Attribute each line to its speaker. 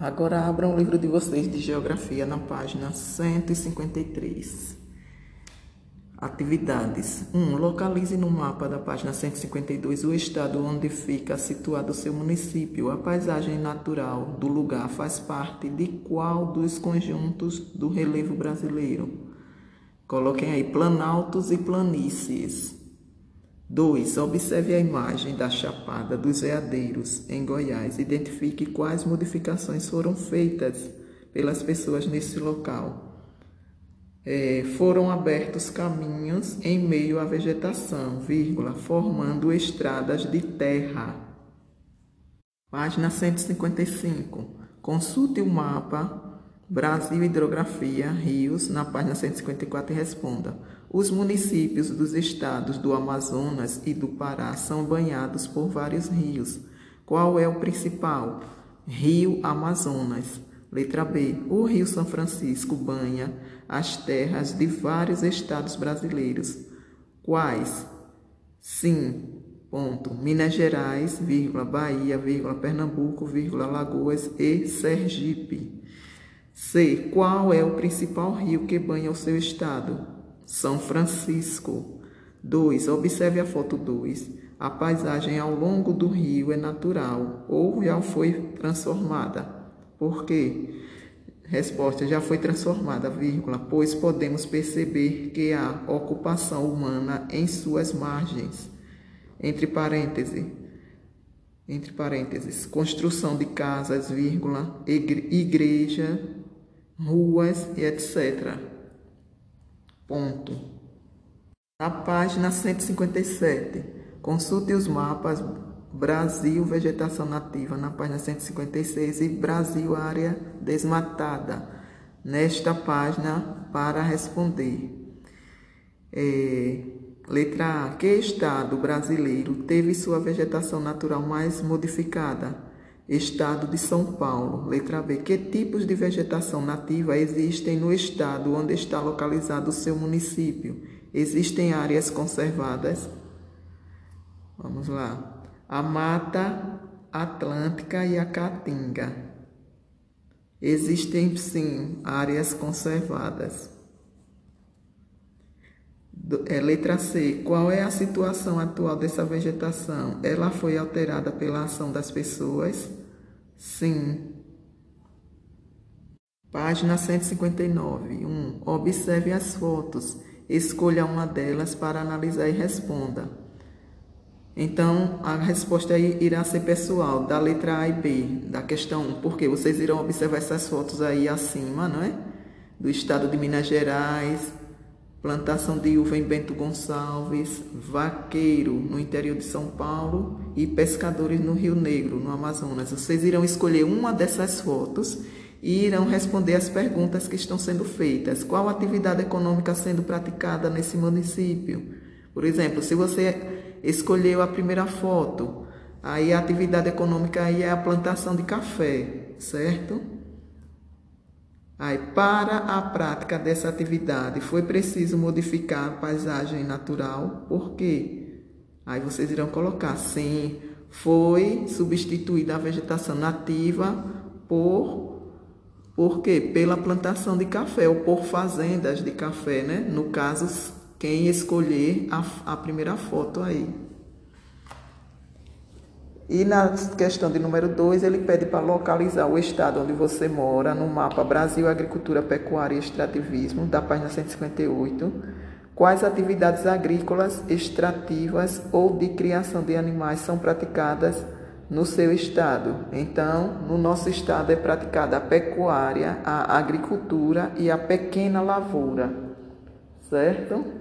Speaker 1: Agora abram o livro de vocês de Geografia na página 153. Atividades. 1. Um, localize no mapa da página 152 o estado onde fica situado o seu município. A paisagem natural do lugar faz parte de qual dos conjuntos do relevo brasileiro? Coloquem aí planaltos e planícies. 2. Observe a imagem da Chapada dos Veadeiros, em Goiás. Identifique quais modificações foram feitas pelas pessoas nesse local. É, foram abertos caminhos em meio à vegetação, vírgula, formando estradas de terra. Página 155. Consulte o mapa Brasil Hidrografia, Rios, na página 154 e responda. Os municípios dos estados do Amazonas e do Pará são banhados por vários rios. Qual é o principal? Rio Amazonas. Letra B. O Rio São Francisco banha as terras de vários estados brasileiros. Quais? Sim. Ponto. Minas Gerais, vírgula, Bahia, vírgula, Pernambuco, vírgula, Lagoas e Sergipe. C. Qual é o principal rio que banha o seu estado? São Francisco. 2. Observe a foto 2. A paisagem ao longo do rio é natural ou já foi transformada. Por quê? Resposta: já foi transformada, vírgula, pois podemos perceber que há ocupação humana em suas margens. Entre parênteses, entre parênteses, construção de casas, vírgula, igreja, ruas e etc. Ponto. Na página 157, consulte os mapas Brasil Vegetação Nativa na página 156 e Brasil Área Desmatada nesta página para responder. É, letra A. Que estado brasileiro teve sua vegetação natural mais modificada? Estado de São Paulo. Letra B. Que tipos de vegetação nativa existem no estado onde está localizado o seu município? Existem áreas conservadas? Vamos lá. A Mata Atlântica e a Caatinga. Existem sim áreas conservadas. É, letra C. Qual é a situação atual dessa vegetação? Ela foi alterada pela ação das pessoas? Sim. Página 159. 1. Observe as fotos. Escolha uma delas para analisar e responda. Então, a resposta irá ser pessoal, da letra A e B, da questão 1, porque vocês irão observar essas fotos aí acima, não é? Do estado de Minas Gerais, plantação de uva em Bento Gonçalves, vaqueiro no interior de São Paulo e pescadores no Rio Negro, no Amazonas. Vocês irão escolher uma dessas fotos e irão responder as perguntas que estão sendo feitas. Qual atividade econômica sendo praticada nesse município? Por exemplo, se você escolheu a primeira foto, aí a atividade econômica aí é a plantação de café, certo? Aí, para a prática dessa atividade, foi preciso modificar a paisagem natural, por quê? Aí vocês irão colocar, sim, foi substituída a vegetação nativa por, por quê? Pela plantação de café, ou por fazendas de café, né? No caso, quem escolher a, a primeira foto aí. E na questão de número 2, ele pede para localizar o estado onde você mora no mapa Brasil Agricultura, Pecuária e Extrativismo, da página 158. Quais atividades agrícolas, extrativas ou de criação de animais são praticadas no seu estado? Então, no nosso estado é praticada a pecuária, a agricultura e a pequena lavoura, certo?